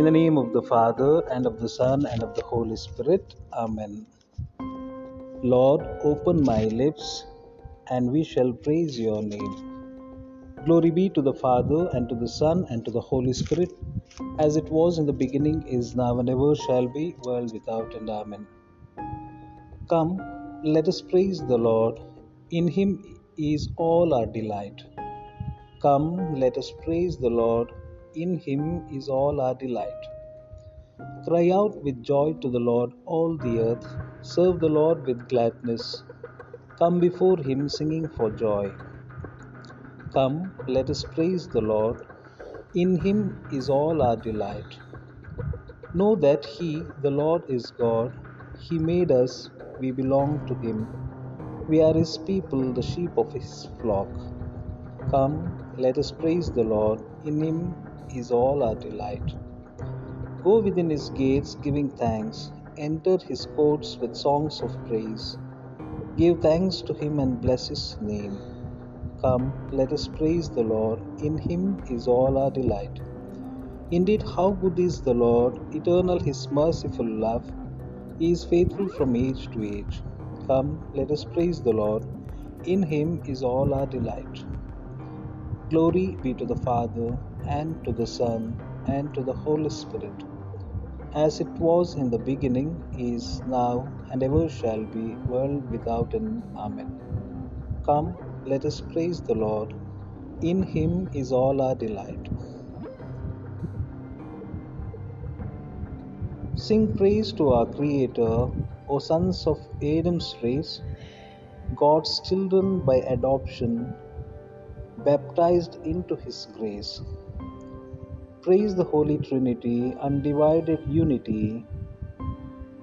In the name of the Father, and of the Son, and of the Holy Spirit. Amen. Lord, open my lips, and we shall praise your name. Glory be to the Father, and to the Son, and to the Holy Spirit, as it was in the beginning, is now, and ever shall be, world without end. Amen. Come, let us praise the Lord. In him is all our delight. Come, let us praise the Lord. In him is all our delight. Cry out with joy to the Lord, all the earth. Serve the Lord with gladness. Come before him singing for joy. Come, let us praise the Lord. In him is all our delight. Know that he, the Lord, is God. He made us, we belong to him. We are his people, the sheep of his flock. Come, let us praise the Lord. In him is all our delight. Go within his gates giving thanks, enter his courts with songs of praise. Give thanks to him and bless his name. Come, let us praise the Lord, in him is all our delight. Indeed, how good is the Lord, eternal his merciful love. He is faithful from age to age. Come, let us praise the Lord, in him is all our delight. Glory be to the Father, and to the Son, and to the Holy Spirit, as it was in the beginning, is now, and ever shall be, world without end. Amen. Come, let us praise the Lord. In him is all our delight. Sing praise to our Creator, O sons of Adam's race, God's children by adoption, baptized into his grace. Praise the Holy Trinity, undivided unity.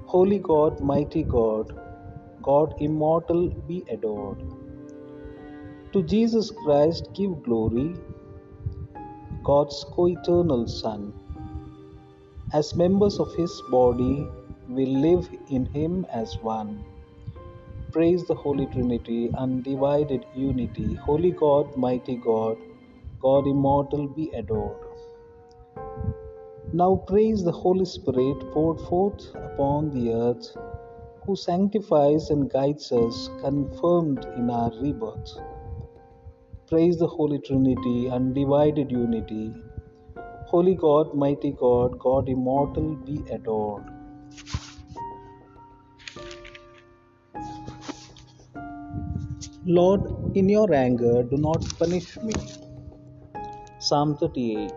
Holy God, mighty God, God immortal, be adored. To Jesus Christ give glory, God's co eternal Son. As members of His body, we live in Him as one. Praise the Holy Trinity, undivided unity. Holy God, mighty God, God immortal, be adored. Now praise the Holy Spirit poured forth upon the earth, who sanctifies and guides us, confirmed in our rebirth. Praise the Holy Trinity, undivided unity. Holy God, mighty God, God immortal, be adored. Lord, in your anger, do not punish me. Psalm 38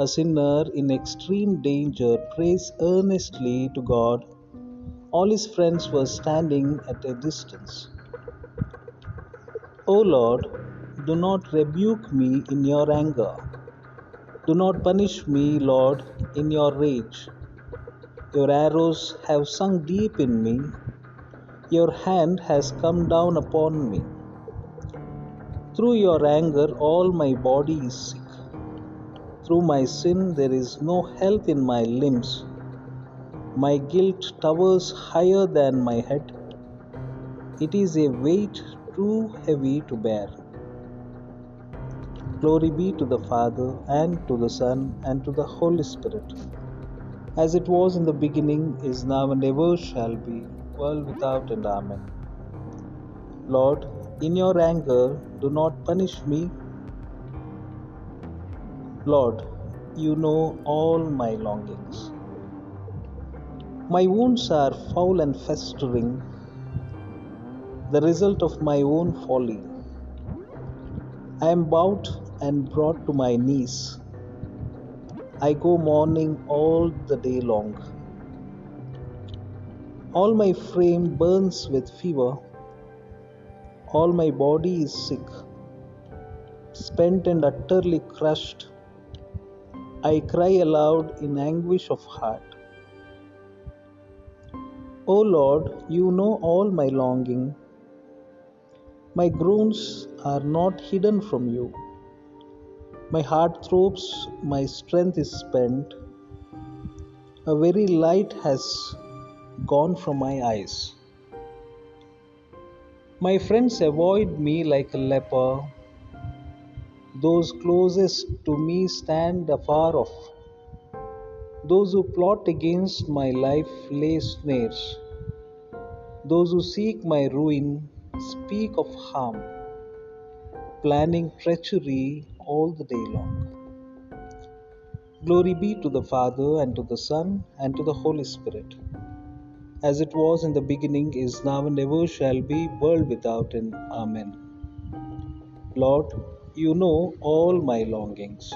A sinner in extreme danger prays earnestly to God. All his friends were standing at a distance. O Lord, do not rebuke me in your anger. Do not punish me, Lord, in your rage. Your arrows have sunk deep in me. Your hand has come down upon me. Through your anger, all my body is sick. Through my sin, there is no health in my limbs. My guilt towers higher than my head. It is a weight too heavy to bear. Glory be to the Father, and to the Son, and to the Holy Spirit, as it was in the beginning, is now, and ever shall be, world without end. Amen. Lord, in your anger, do not punish me. Lord, you know all my longings. My wounds are foul and festering, the result of my own folly. I am bowed and brought to my knees. I go mourning all the day long. All my frame burns with fever. All my body is sick. Spent and utterly crushed, I cry aloud in anguish of heart. O Lord, you know all my longing. My groans are not hidden from you. My heart throbs, my strength is spent. A very light has gone from my eyes. My friends avoid me like a leper. Those closest to me stand afar off. Those who plot against my life lay snares. Those who seek my ruin speak of harm, planning treachery all the day long. Glory be to the Father, and to the Son, and to the Holy Spirit, as it was in the beginning, is now, and ever shall be, world without end. Amen. Lord, you know all my longings.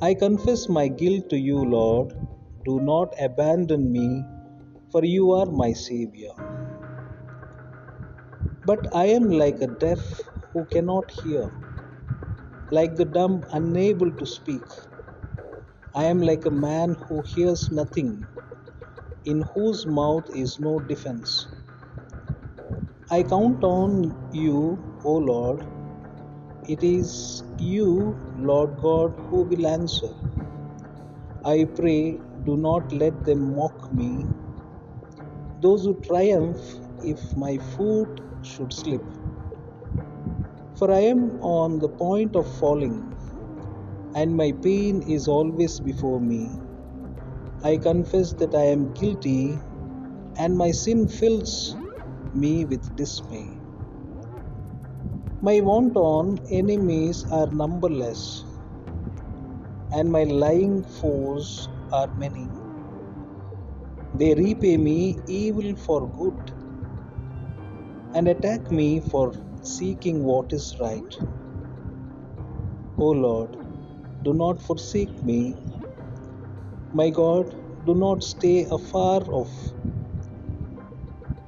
I confess my guilt to you, Lord. Do not abandon me, for you are my Savior. But I am like a deaf who cannot hear, like the dumb unable to speak. I am like a man who hears nothing, in whose mouth is no defense. I count on you, O Lord it is you, Lord God, who will answer. I pray, do not let them mock me. Those who triumph if my foot should slip. For I am on the point of falling, and my pain is always before me. I confess that I am guilty, and my sin fills me with dismay. My wanton enemies are numberless, and my lying foes are many. They repay me evil for good and attack me for seeking what is right. O Lord, do not forsake me. My God, do not stay afar off.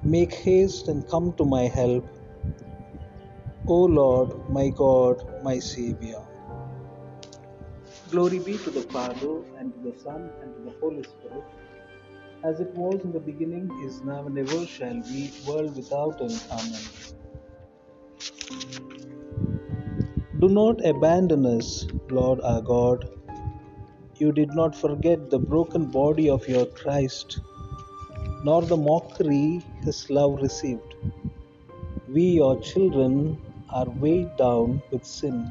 Make haste and come to my help. O Lord, my God, my Savior. Glory be to the Father, and to the Son, and to the Holy Spirit, as it was in the beginning, is now, and ever shall be, world without end. Amen. Do not abandon us, Lord our God. You did not forget the broken body of your Christ, nor the mockery his love received. We, your children, are weighed down with sin.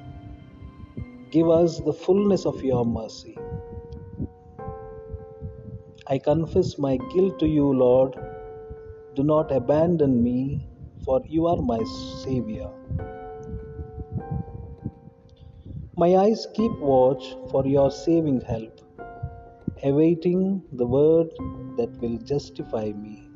Give us the fullness of your mercy. I confess my guilt to you, Lord. Do not abandon me, for you are my Savior. My eyes keep watch for your saving help, awaiting the word that will justify me.